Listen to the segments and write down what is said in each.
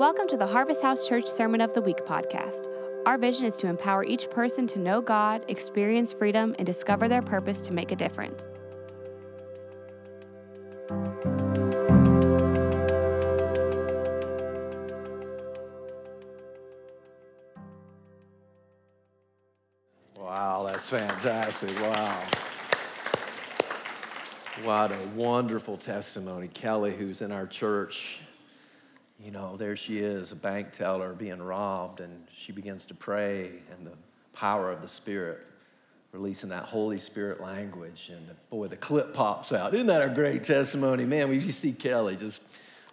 Welcome to the Harvest House Church Sermon of the Week podcast. Our vision is to empower each person to know God, experience freedom, and discover their purpose to make a difference. Wow, that's fantastic. Wow. What a wonderful testimony. Kelly, who's in our church, you know, there she is, a bank teller being robbed, and she begins to pray, and the power of the Spirit releasing that Holy Spirit language. And boy, the clip pops out. Isn't that a great testimony? Man, you see Kelly, just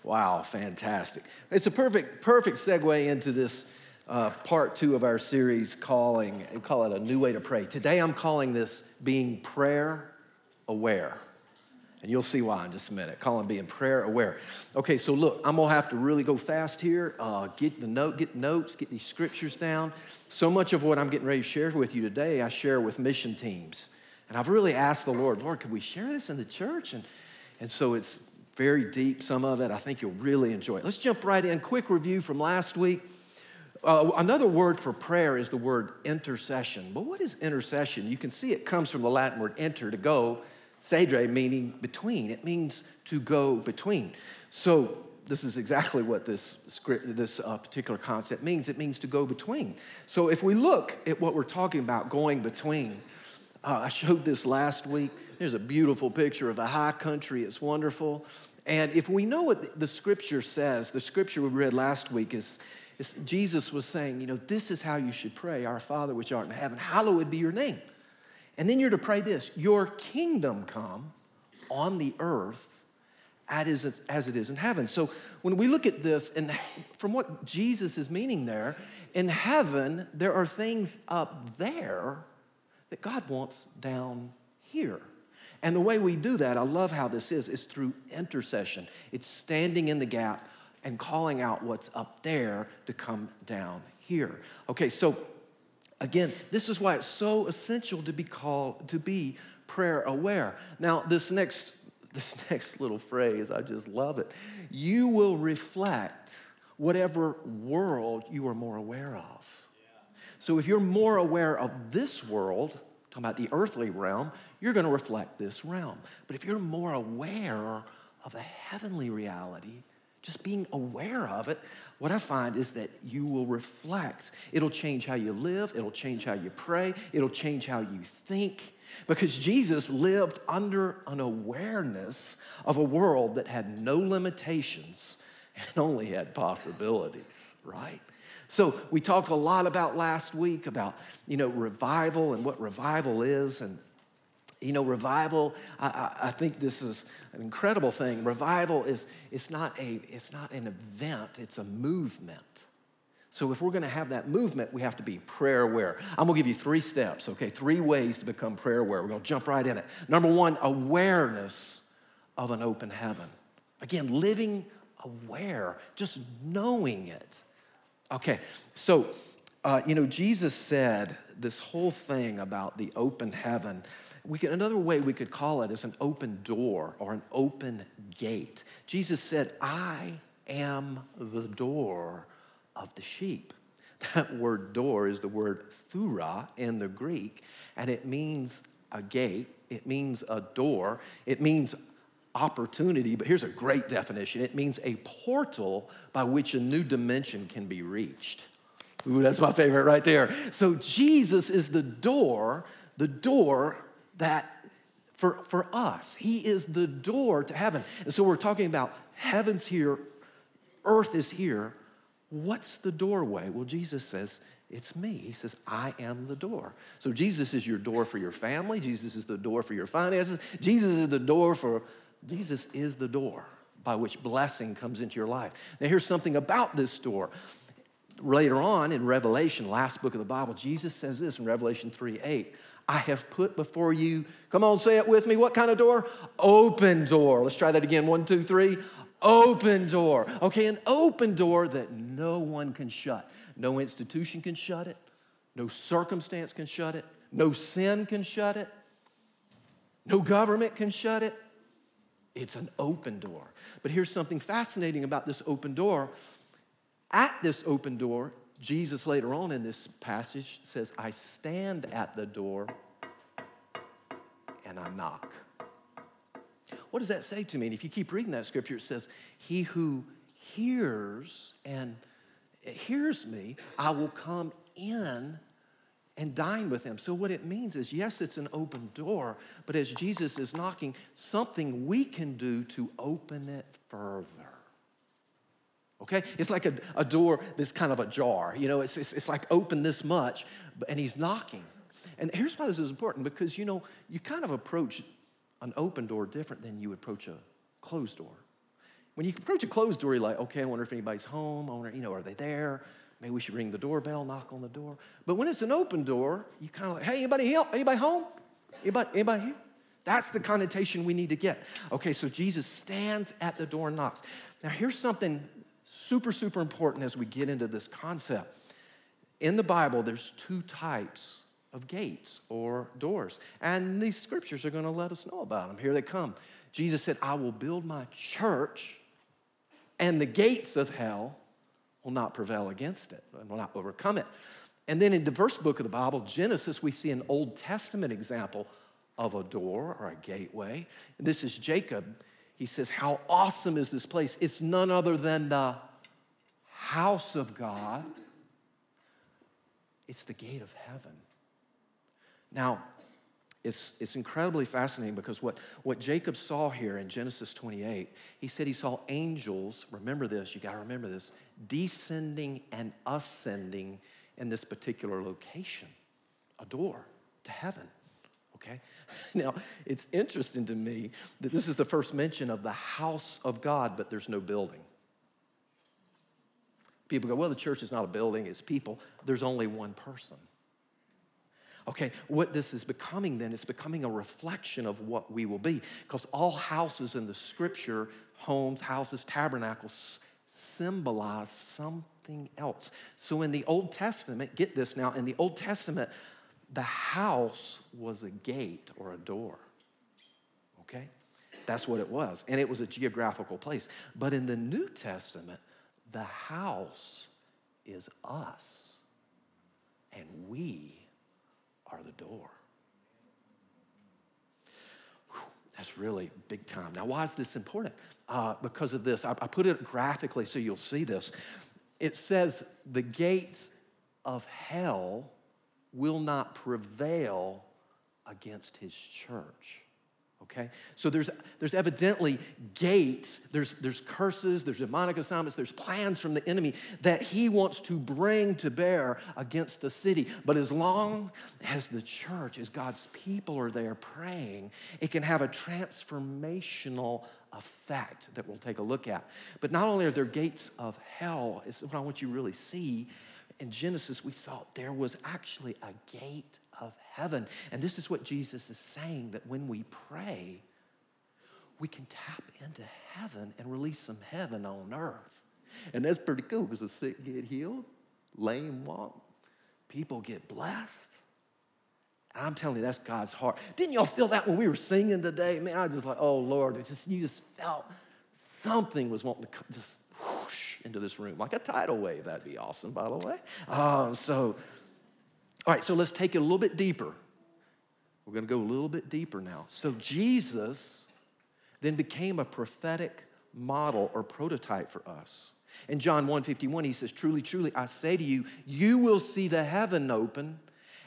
wow, fantastic. It's a perfect, perfect segue into this uh, part two of our series calling, we call it a new way to pray. Today I'm calling this being prayer aware. And you'll see why in just a minute. Calling being prayer aware. Okay, so look, I'm gonna have to really go fast here. Uh, get the note, get notes, get these scriptures down. So much of what I'm getting ready to share with you today, I share with mission teams. And I've really asked the Lord, Lord, could we share this in the church? And, and so it's very deep, some of it. I think you'll really enjoy it. Let's jump right in. Quick review from last week. Uh, another word for prayer is the word intercession. But what is intercession? You can see it comes from the Latin word inter, to go, cedere, meaning between. It means to go between. So this is exactly what this script, this uh, particular concept means. It means to go between. So if we look at what we're talking about, going between, uh, I showed this last week. There's a beautiful picture of a high country. It's wonderful. And if we know what the scripture says, the scripture we read last week is, is Jesus was saying, you know, this is how you should pray Our Father which art in heaven, hallowed be your name. And then you're to pray this Your kingdom come on the earth as it is in heaven. So when we look at this, and from what Jesus is meaning there, in heaven, there are things up there that God wants down here. And the way we do that, I love how this is, is through intercession. It's standing in the gap and calling out what's up there to come down here. Okay, so again, this is why it's so essential to be called to be prayer aware. Now, this next this next little phrase, I just love it. You will reflect whatever world you are more aware of. So if you're more aware of this world, talking about the earthly realm, you're going to reflect this realm. But if you're more aware of a heavenly reality, just being aware of it, what I find is that you will reflect. It'll change how you live, it'll change how you pray, it'll change how you think. Because Jesus lived under an awareness of a world that had no limitations and only had possibilities, right? So we talked a lot about last week about, you know, revival and what revival is. And, you know, revival, I, I think this is an incredible thing. Revival is it's not, a, it's not an event, it's a movement. So if we're going to have that movement, we have to be prayer aware. I'm going to give you three steps, okay? Three ways to become prayer aware. We're to jump right in it. Number one, awareness of an open heaven. Again, living aware, just knowing it. Okay, so, uh, you know, Jesus said this whole thing about the open heaven. We can, another way we could call it is an open door or an open gate. Jesus said, I am the door of the sheep. That word door is the word thura in the Greek, and it means a gate, it means a door, it means opportunity, but here's a great definition it means a portal by which a new dimension can be reached. Ooh, that's my favorite right there. So Jesus is the door, the door that for, for us, He is the door to heaven. And so we're talking about heaven's here, earth is here. What's the doorway? Well, Jesus says, it's me. He says, I am the door. So Jesus is your door for your family. Jesus is the door for your finances. Jesus is the door for Jesus is the door by which blessing comes into your life. Now, here's something about this door. Later on in Revelation, last book of the Bible, Jesus says this in Revelation 3 8. I have put before you, come on, say it with me. What kind of door? Open door. Let's try that again. One, two, three. Open door. Okay, an open door that no one can shut. No institution can shut it. No circumstance can shut it. No sin can shut it. No government can shut it. It's an open door. But here's something fascinating about this open door At this open door, Jesus later on in this passage says, I stand at the door and I knock. What does that say to me? And if you keep reading that scripture, it says, He who hears and hears me, I will come in and dine with him. So, what it means is yes, it's an open door, but as Jesus is knocking, something we can do to open it further. Okay? It's like a, a door that's kind of ajar. You know, it's, it's, it's like open this much, and he's knocking. And here's why this is important because, you know, you kind of approach an open door different than you approach a closed door. When you approach a closed door, you're like, okay, I wonder if anybody's home. I wonder, you know, are they there? Maybe we should ring the doorbell, knock on the door. But when it's an open door, you kind of like, hey, anybody here? Anybody home? Anybody, anybody here? That's the connotation we need to get. Okay, so Jesus stands at the door and knocks. Now, here's something super, super important as we get into this concept. In the Bible, there's two types of gates or doors. And these scriptures are going to let us know about them. Here they come. Jesus said, I will build my church, and the gates of hell will not prevail against it and will not overcome it. And then in the first book of the Bible, Genesis, we see an Old Testament example of a door or a gateway. And this is Jacob. He says, How awesome is this place? It's none other than the house of God, it's the gate of heaven. Now, it's, it's incredibly fascinating because what, what Jacob saw here in Genesis 28, he said he saw angels, remember this, you got to remember this, descending and ascending in this particular location, a door to heaven. Okay? Now, it's interesting to me that this is the first mention of the house of God, but there's no building. People go, well, the church is not a building, it's people. There's only one person. Okay, what this is becoming then is becoming a reflection of what we will be. Because all houses in the scripture, homes, houses, tabernacles, symbolize something else. So in the Old Testament, get this now, in the Old Testament, the house was a gate or a door. Okay? That's what it was. And it was a geographical place. But in the New Testament, the house is us. And we are the door. That's really big time. Now, why is this important? Uh, because of this. I, I put it graphically so you'll see this. It says, the gates of hell will not prevail against his church okay? So there's there's evidently gates there's there's curses there's demonic assignments there's plans from the enemy that he wants to bring to bear against the city. But as long as the church as god's people are there praying it can have a transformational effect that we'll take a look at. But not only are there gates of hell is what i want you to really see in genesis we saw there was actually a gate of heaven. And this is what Jesus is saying that when we pray, we can tap into heaven and release some heaven on earth. And that's pretty cool because the sick get healed, lame walk, people get blessed. I'm telling you, that's God's heart. Didn't y'all feel that when we were singing today? Man, I was just like, oh Lord, just you just felt something was wanting to come, just into this room, like a tidal wave. That'd be awesome, by the way. Um, so all right, so let's take it a little bit deeper. We're going to go a little bit deeper now. So Jesus then became a prophetic model or prototype for us. In John 1:51 he says, "Truly, truly, I say to you, you will see the heaven open,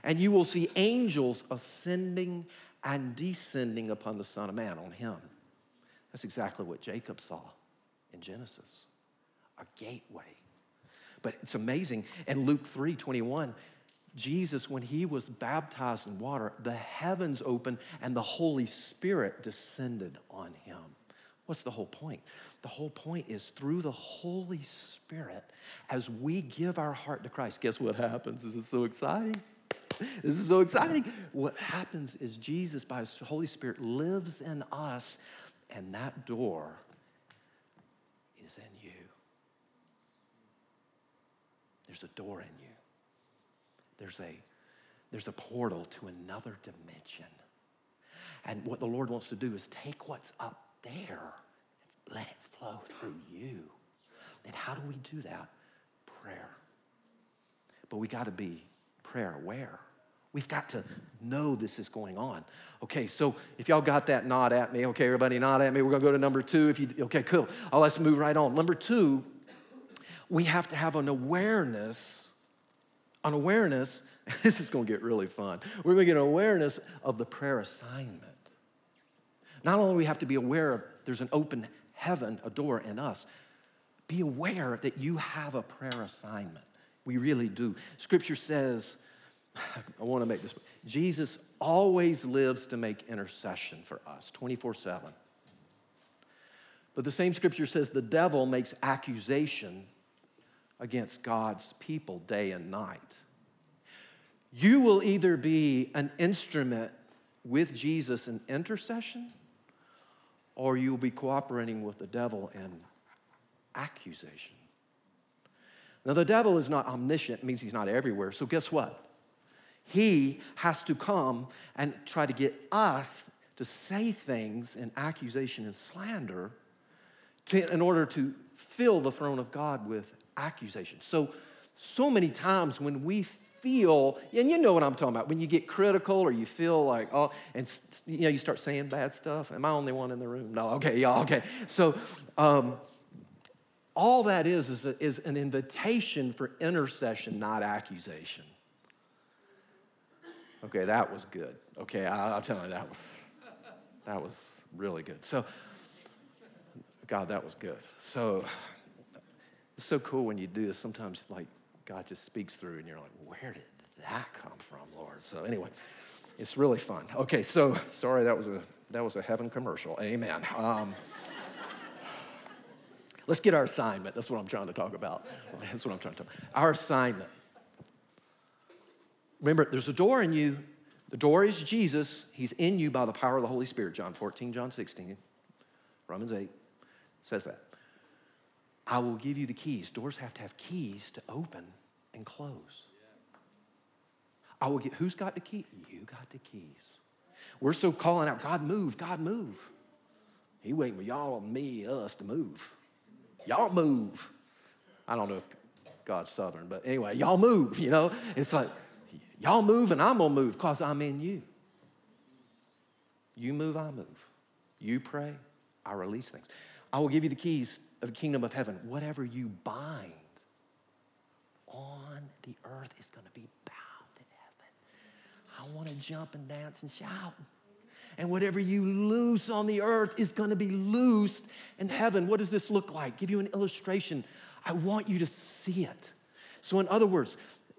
and you will see angels ascending and descending upon the Son of Man on him." That's exactly what Jacob saw in Genesis. A gateway. But it's amazing. In Luke 3 21, Jesus, when he was baptized in water, the heavens opened and the Holy Spirit descended on him. What's the whole point? The whole point is through the Holy Spirit, as we give our heart to Christ, guess what happens? This is so exciting. This is so exciting. What happens is Jesus, by his Holy Spirit, lives in us, and that door is in you. There's a door in you there's a, there's a portal to another dimension. And what the Lord wants to do is take what's up there and let it flow through you. And how do we do that? prayer. But we got to be prayer aware. We've got to know this is going on. Okay, so if y'all got that nod at me, okay, everybody nod at me. We're gonna go to number two. If you okay, cool. I'll let's move right on. Number two, we have to have an awareness, an awareness. This is gonna get really fun. We're gonna get an awareness of the prayer assignment. Not only we have to be aware of there's an open heaven, a door in us. Be aware that you have a prayer assignment. We really do. Scripture says I want to make this. Jesus always lives to make intercession for us 24 7. But the same scripture says the devil makes accusation against God's people day and night. You will either be an instrument with Jesus in intercession, or you'll be cooperating with the devil in accusation. Now, the devil is not omniscient, it means he's not everywhere. So, guess what? He has to come and try to get us to say things in accusation and slander to, in order to fill the throne of God with accusation. So, so many times when we feel, and you know what I'm talking about, when you get critical or you feel like, oh, and you know, you start saying bad stuff. Am I only one in the room? No, okay, y'all, okay. So, um, all that is is, a, is an invitation for intercession, not accusation. Okay, that was good. Okay, I, will tell you that was that was really good. So, God, that was good. So, it's so cool when you do this. Sometimes, like God just speaks through, and you're like, "Where did that come from, Lord?" So, anyway, it's really fun. Okay, so sorry that was a that was a heaven commercial. Amen. Um, let's get our assignment. That's what I'm trying to talk about. That's what I'm trying to talk. About. Our assignment. Remember, there's a door in you. The door is Jesus. He's in you by the power of the Holy Spirit. John 14, John 16, Romans 8 says that. I will give you the keys. Doors have to have keys to open and close. I will get, who's got the key? You got the keys. We're so calling out, God move, God move. He waiting for y'all, me, us to move. Y'all move. I don't know if God's Southern, but anyway, y'all move, you know? It's like, Y'all move and I'm gonna move because I'm in you. You move, I move. You pray, I release things. I will give you the keys of the kingdom of heaven. Whatever you bind on the earth is gonna be bound in heaven. I wanna jump and dance and shout. And whatever you loose on the earth is gonna be loosed in heaven. What does this look like? Give you an illustration. I want you to see it. So, in other words,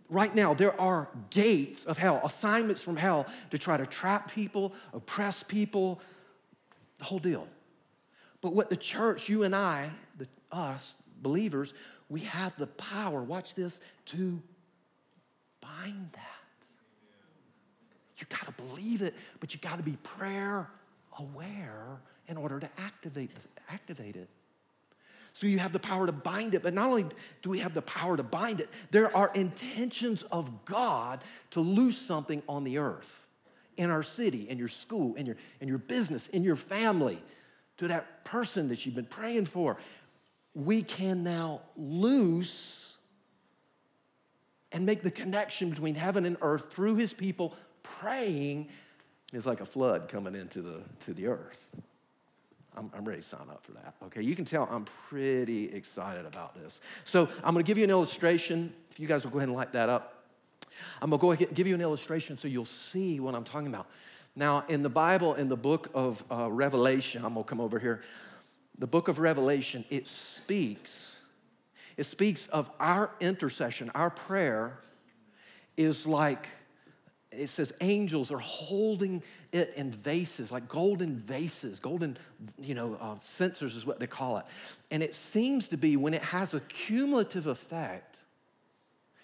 right now, there are gates of hell, assignments from hell to try to trap people, oppress people, the whole deal. But what the church, you and I, the, us, believers, we have the power, watch this, to bind that. You got to believe it, but you got to be prayer aware in order to activate, activate it. So you have the power to bind it, but not only do we have the power to bind it, there are intentions of God to loose something on the earth, in our city, in your school, in your, in your business, in your family, to that person that you've been praying for. We can now loose and make the connection between heaven and earth through his people praying. It's like a flood coming into the, to the earth. I'm, I'm, ready to sign up for that. Okay, you can tell I'm pretty excited about this. So I'm to give you an illustration. If you guys will go ahead and light that up, I'm to go ahead and give you an illustration so you'll see what I'm talking about. Now, in the Bible, in the book of uh, Revelation, I'm to come over here. The book of Revelation, it speaks. It speaks of our intercession, our prayer is like it says angels are holding it in vases, like golden vases, golden, you know, uh, censers is what they call it. And it seems to be when it has a cumulative effect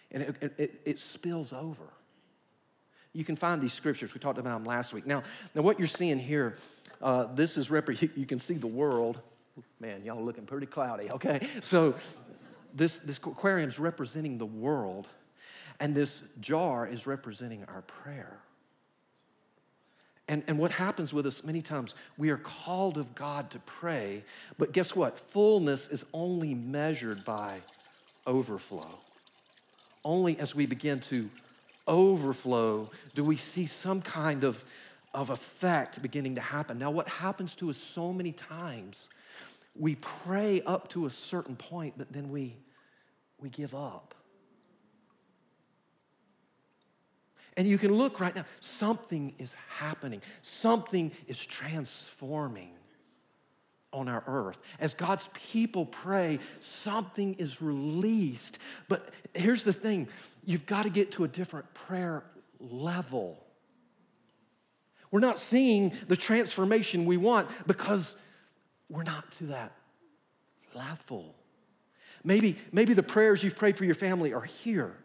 and it, it, it spills over. You can find these scriptures. We talked about them last week. Now, now what you're seeing here, uh, this is, rep- you can see the world. Man, y'all looking pretty cloudy, okay? So this, this aquarium is representing the world and this jar is representing our prayer. And, and what happens with us many times, we are called of God to pray, but guess what? Fullness is only measured by overflow. only as we begin to overflow do we see some kind of, of effect beginning to happen. Now, what happens to us so many times, we pray up to a certain point, but then we, we give up. And you can look right now, something is happening, something is transforming on our earth. As God's people pray, something is released. But here's the thing you've got to get to a different prayer level. We're not seeing the transformation we want because we're not to that level. Maybe, maybe the prayers you've prayed for your family are here.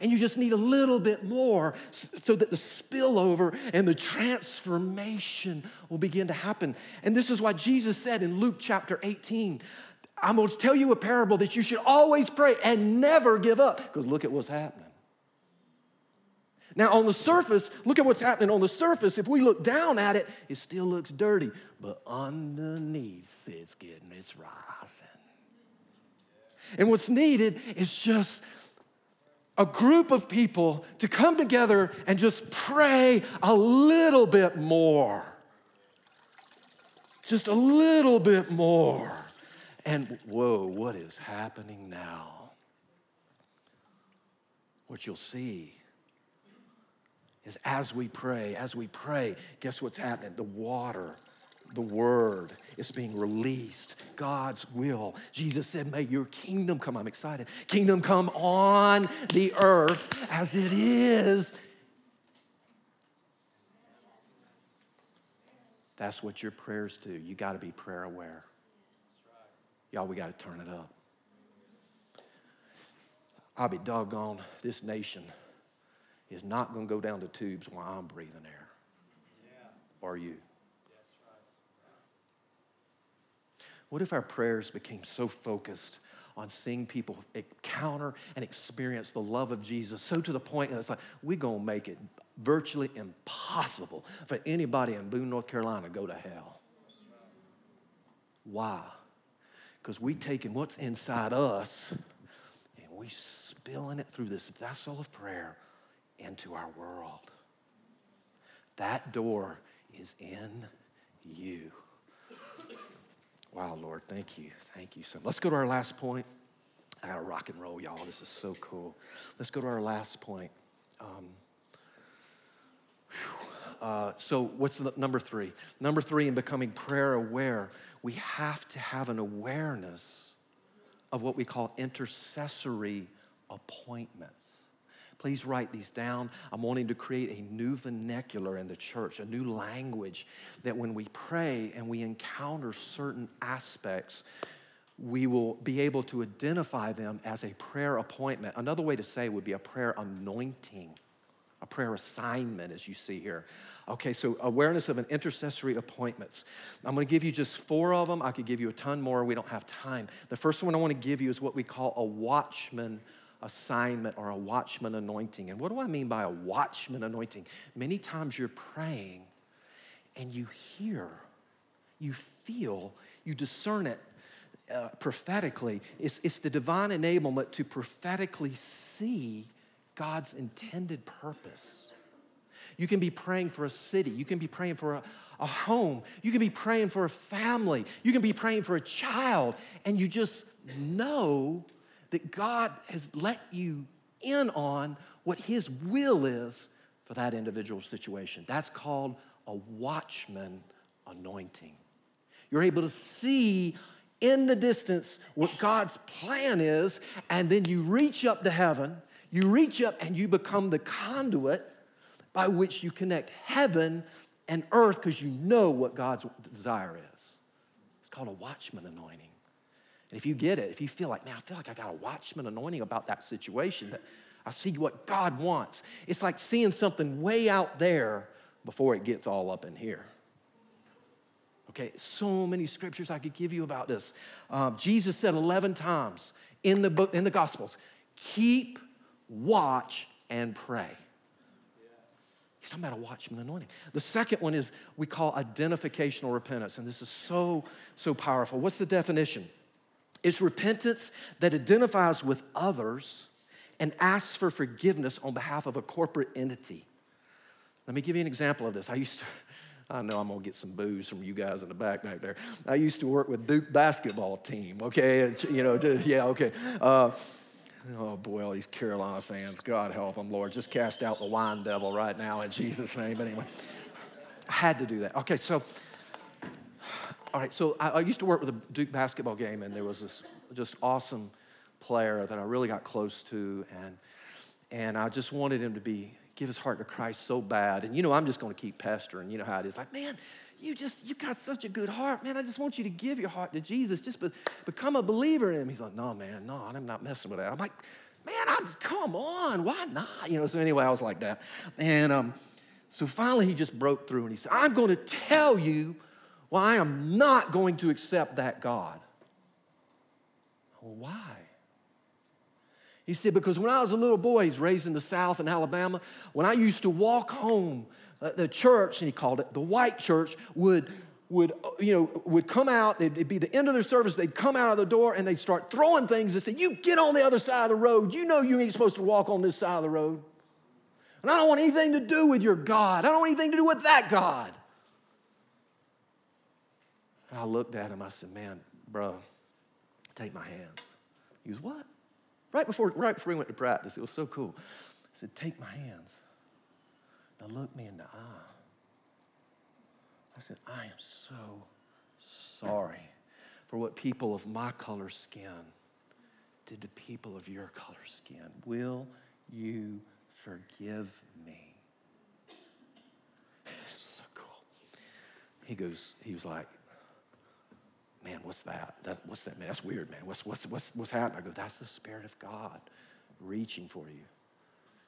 And you just need a little bit more so that the spillover and the transformation will begin to happen. And this is why Jesus said in Luke chapter 18, I'm going to tell you a parable that you should always pray and never give up because look at what's happening. Now, on the surface, look at what's happening on the surface. If we look down at it, it still looks dirty, but underneath, it's getting, it's rising. And what's needed is just a group of people to come together and just pray a little bit more. Just a little bit more. And whoa, what is happening now? What you'll see is as we pray, as we pray, guess what's happening? The water the word is being released. God's will. Jesus said, May your kingdom come. I'm excited. Kingdom come on the earth as it is. That's what your prayers do. You got to be prayer aware. Y'all, we got to turn it up. I'll be doggone, this nation is not going to go down the tubes while I'm breathing air. Are you? What if our prayers became so focused on seeing people encounter and experience the love of Jesus, so to the point that it's like, we're going to make it virtually impossible for anybody in Boone, North Carolina go to hell. Why? Because we taking what's inside us and we spilling it through this vessel of prayer into our world. That door is in you. Wow, Lord, thank you. Thank you so much. Let's go to our last point. I got to rock and roll, y'all. This is so cool. Let's go to our last point. Um, uh, so, what's the, number three? Number three, in becoming prayer aware, we have to have an awareness of what we call intercessory appointments. Please write these down. I'm wanting to create a new vernacular in the church, a new language that when we pray and we encounter certain aspects, we will be able to identify them as a prayer appointment. Another way to say would be a prayer anointing, a prayer assignment, as you see here. Okay, so awareness of an intercessory appointments. I'm going to give you just four of them. I could give you a ton more. We don't have time. The first one I want to give you is what we call a watchman assignment or a watchman anointing. And what do I mean by a watchman anointing? Many times you're praying and you hear, you feel, you discern it uh, prophetically. It's, it's the divine enablement to prophetically see God's intended purpose. You can be praying for a city. You can be praying for a, a home. You can be praying for a family. You can be praying for a child. And you just know that God has let you in on what His will is for that individual situation. That's called a watchman anointing. You're able to see in the distance what God's plan is, and then you reach up to heaven, you reach up and you become the conduit by which you connect heaven and earth because you know what God's desire is. It's called a watchman anointing. And if you get it, if you feel like, man, I feel like I got a watchman anointing about that situation, that I see what God wants. It's like seeing something way out there before it gets all up in here. Okay, so many scriptures I could give you about this. Um, Jesus said 11 times in the book, in the Gospels, keep watch and pray. He's talking about a watchman anointing. The second one is we call identificational repentance, and this is so, so powerful. What's the definition? It's repentance that identifies with others and asks for forgiveness on behalf of a corporate entity. Let me give you an example of this. I used to, I know I'm gonna get some boos from you guys in the back back there. I used to work with Duke basketball team, okay? It's, you know, yeah, okay. Uh, oh boy, all these Carolina fans, God help them, Lord. Just cast out the whine devil right now in Jesus' name. But anyway, I had to do that. Okay, so, all right, so I, I used to work with a Duke basketball game, and there was this just awesome player that I really got close to, and and I just wanted him to be give his heart to Christ so bad. And you know, I'm just going to keep pestering. You know how it is. Like, man, you just, you got such a good heart. Man, I just want you to give your heart to Jesus. Just be, become a believer in him. He's like, no, man, no, I'm not messing with that. I'm like, man, I'm, come on, why not? You know, so anyway, I was like that. And um, so finally he just broke through and he said, I'm going to tell you why I am not going to accept that God. Well, why? He said, because when I was a little boy, he's raised in the South in Alabama, when I used to walk home, uh, the church, and he called it the white church, would, would, you know, would come out, it'd be the end of their service, they'd come out of the door and they'd start throwing things and say, you get on the other side of the road. You know you ain't supposed to walk on this side of the road. And I don't want anything to do with your God. I don't want anything to do with that God. And I looked at him, I said, man, bro, take my hands. He was, what? Right before, right before we went to practice, it was so cool. I said, Take my hands. Now look me in the eye. I said, I am so sorry for what people of my color skin did to people of your color skin. Will you forgive me? This was so cool. He goes, he was like, man, what's that? that what's that, man? That's weird, man. What's, what's, what's, what's happening? I go, that's the Spirit of God reaching for you.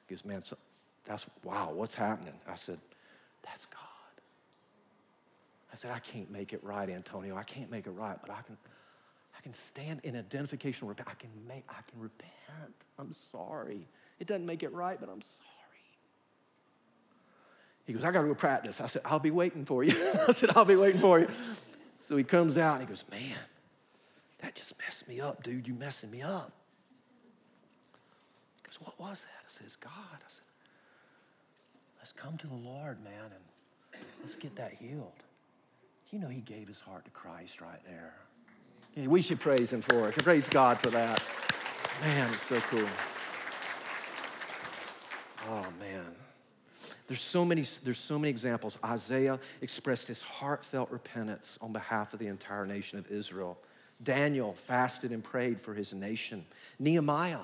He goes, man, so, that's, wow, what's happening? I said, that's God. I said, I can't make it right, Antonio. I can't make it right, but I can, I can stand in identification. I can make, I can repent. I'm sorry. It doesn't make it right, but I'm sorry. He goes, I got to go practice. I said, I'll be waiting for you. I said, I'll be waiting for you. So he comes out and he goes, Man, that just messed me up, dude. You messing me up. He goes, What was that? I said, It's God. I said, Let's come to the Lord, man, and let's get that healed. You know, he gave his heart to Christ right there. Yeah, we should praise him for it. Praise God for that. Man, it's so cool. Oh, man. There's so many, there's so many examples. Isaiah expressed his heartfelt repentance on behalf of the entire nation of Israel. Daniel fasted and prayed for his nation. Nehemiah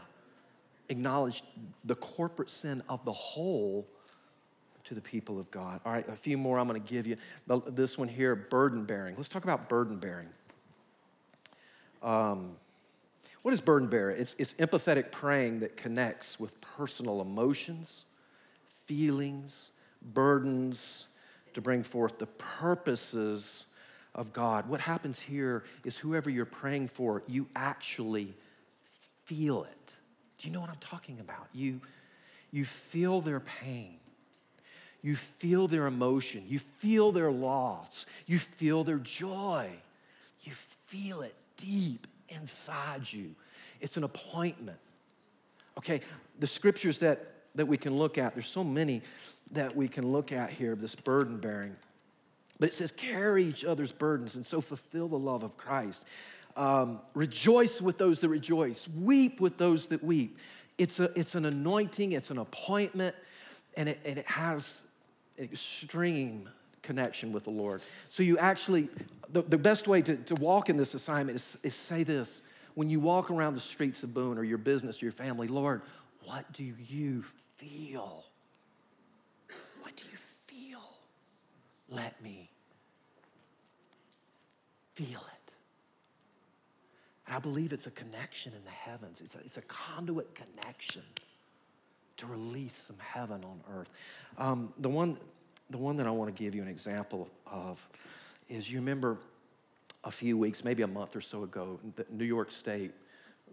acknowledged the corporate sin of the whole to the people of God. All right, a few more I'm going to give you. This one here, burden bearing. Let's talk about burden bearing. Um, what is burden bearing? It's, it's empathetic praying that connects with personal emotions feelings, burdens to bring forth the purposes of God. What happens here is whoever you're praying for, you actually feel it. Do you know what I'm talking about? You, you feel their pain. You feel their emotion. You feel their loss. You feel their joy. You feel it deep inside you. It's an appointment. Okay, the scriptures that that we can look at. There's so many that we can look at here, of this burden bearing. But it says, carry each other's burdens and so fulfill the love of Christ. Um, rejoice with those that rejoice, weep with those that weep. It's, a, it's an anointing, it's an appointment, and it, and it has extreme connection with the Lord. So you actually, the, the best way to, to walk in this assignment is, is say this when you walk around the streets of Boone or your business or your family, Lord, what do you feel? What do you feel? Let me feel it. I believe it's a connection in the heavens, it's a, it's a conduit connection to release some heaven on earth. Um, the, one, the one that I want to give you an example of is you remember a few weeks, maybe a month or so ago, New York State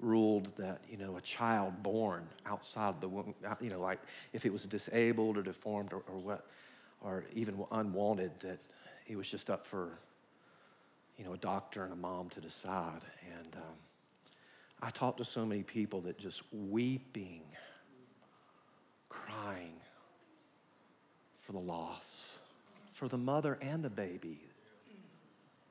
ruled that you know a child born outside the womb, uh, you know, like if it was disabled or deformed or, or what, or even unwanted, that it was just up for you know a doctor and a mom to decide. And um, I talked to so many people that just weeping, crying for the loss, for the mother and the baby.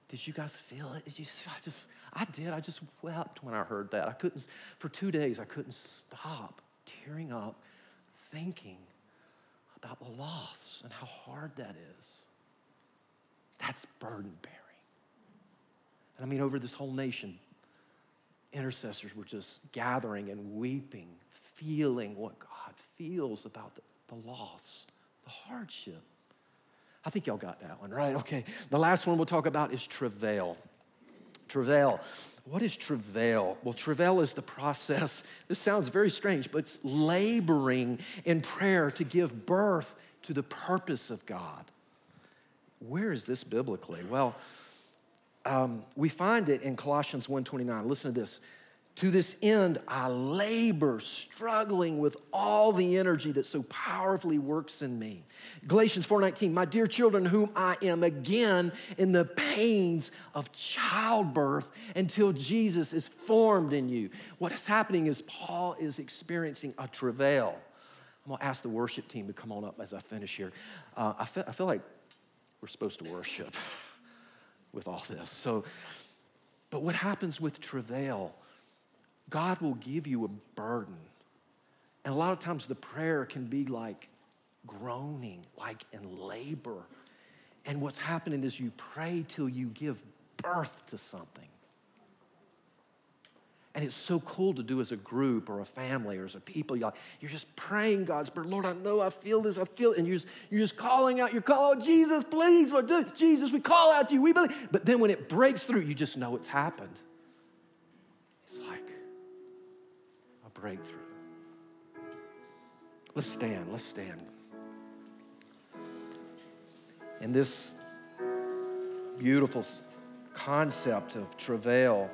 Did you guys feel it? Did you, I just, I did. I just wept when I heard that. I couldn't, for two days, I couldn't stop tearing up, thinking about the loss and how hard that is. That's burden bearing. And I mean, over this whole nation, intercessors were just gathering and weeping, feeling what God feels about the, the loss, the hardship. I think y'all got that one, right? Okay. The last one we'll talk about is travail. Travail. What is travail? Well, travail is the process. This sounds very strange, but it's laboring in prayer to give birth to the purpose of God. Where is this biblically? Well, um, we find it in Colossians 1.29. Listen to this. To this end, I labor, struggling with all the energy that so powerfully works in me. Galatians 4:19, my dear children, whom I am again in the pains of childbirth until Jesus is formed in you. What is happening is Paul is experiencing a travail. I'm gonna ask the worship team to come on up as I finish here. Uh, I, feel, I feel like we're supposed to worship with all this. So, but what happens with travail? God will give you a burden. And a lot of times the prayer can be like groaning, like in labor. And what's happening is you pray till you give birth to something. And it's so cool to do as a group or a family or as a people. You're, just praying God's prayer. Lord, I know I feel this, I feel it. And you're just, you're just calling out, you're calling, oh, Jesus, please, Lord, Jesus, we call out to you, we believe. But then when it breaks through, you just know it's happened. It's like, breakthrough. Let's stand, let's stand. In this beautiful concept of travail,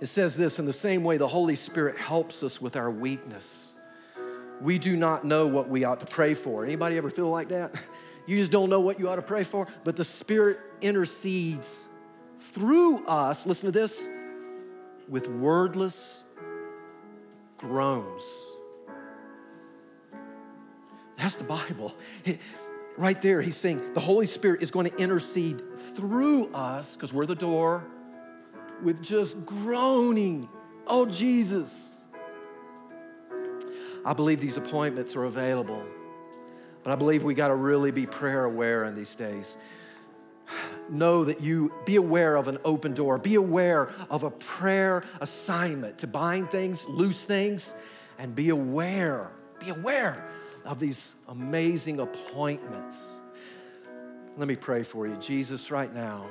it says this in the same way the Holy Spirit helps us with our weakness. We do not know what we ought to pray for. Anybody ever feel like that? You just don't know what you ought to pray for, but the Spirit intercedes through us, listen to this, with wordless groans. That's the Bible. right there, he's saying the Holy Spirit is going to intercede through us, because we're the door, with just groaning. Oh, Jesus. I believe these appointments are available, but I believe we got to really be prayer aware in these days know that you be aware of an open door, be aware of a prayer assignment to bind things, loose things, and be aware, be aware of these amazing appointments. Let me pray for you. Jesus, right now,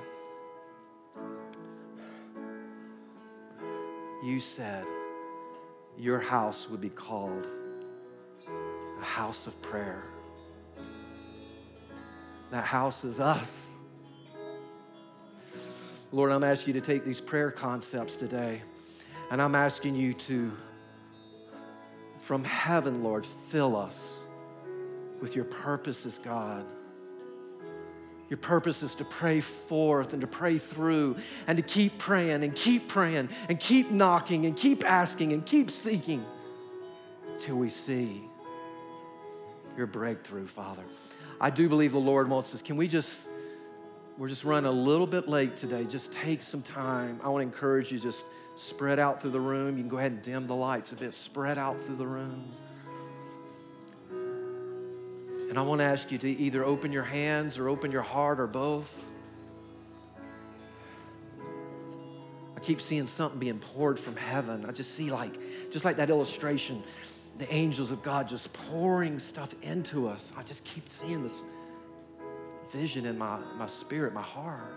you said your house would be called a house of prayer. That house is us. Lord, I'm asking you to take these prayer concepts today, and I'm asking you to, from heaven, Lord, fill us with your purposes, God. Your purpose is to pray forth and to pray through and to keep praying and keep praying and keep knocking and keep asking and keep seeking till we see your breakthrough, Father. I do believe the Lord wants us. Can we just we're just running a little bit late today. Just take some time. I want to encourage you just spread out through the room. You can go ahead and dim the lights a bit. Spread out through the room. And I want to ask you to either open your hands or open your heart or both. I keep seeing something being poured from heaven. I just see like, just like that illustration, the angels of God just pouring stuff into us. I just keep seeing this vision in my, my spirit, my heart.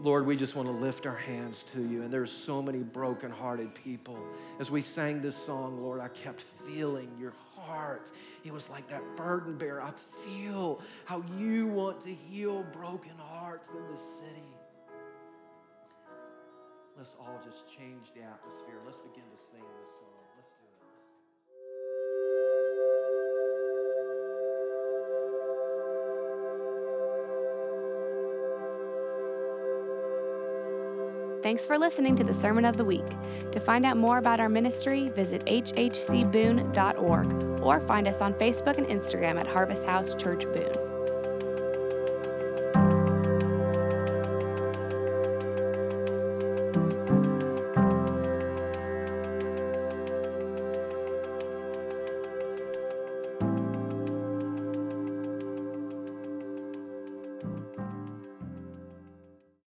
Lord, we just want to lift our hands to you. And there's so many broken-hearted people. As we sang this song, Lord, I kept feeling your heart. It was like that burden bearer. I feel how you want to heal broken hearts in this city. Let's all just change the atmosphere. Let's begin to sing this song. Thanks for listening to the Sermon of the Week. To find out more about our ministry, visit hhcboone.org or find us on Facebook and Instagram at Harvest House Church Boone.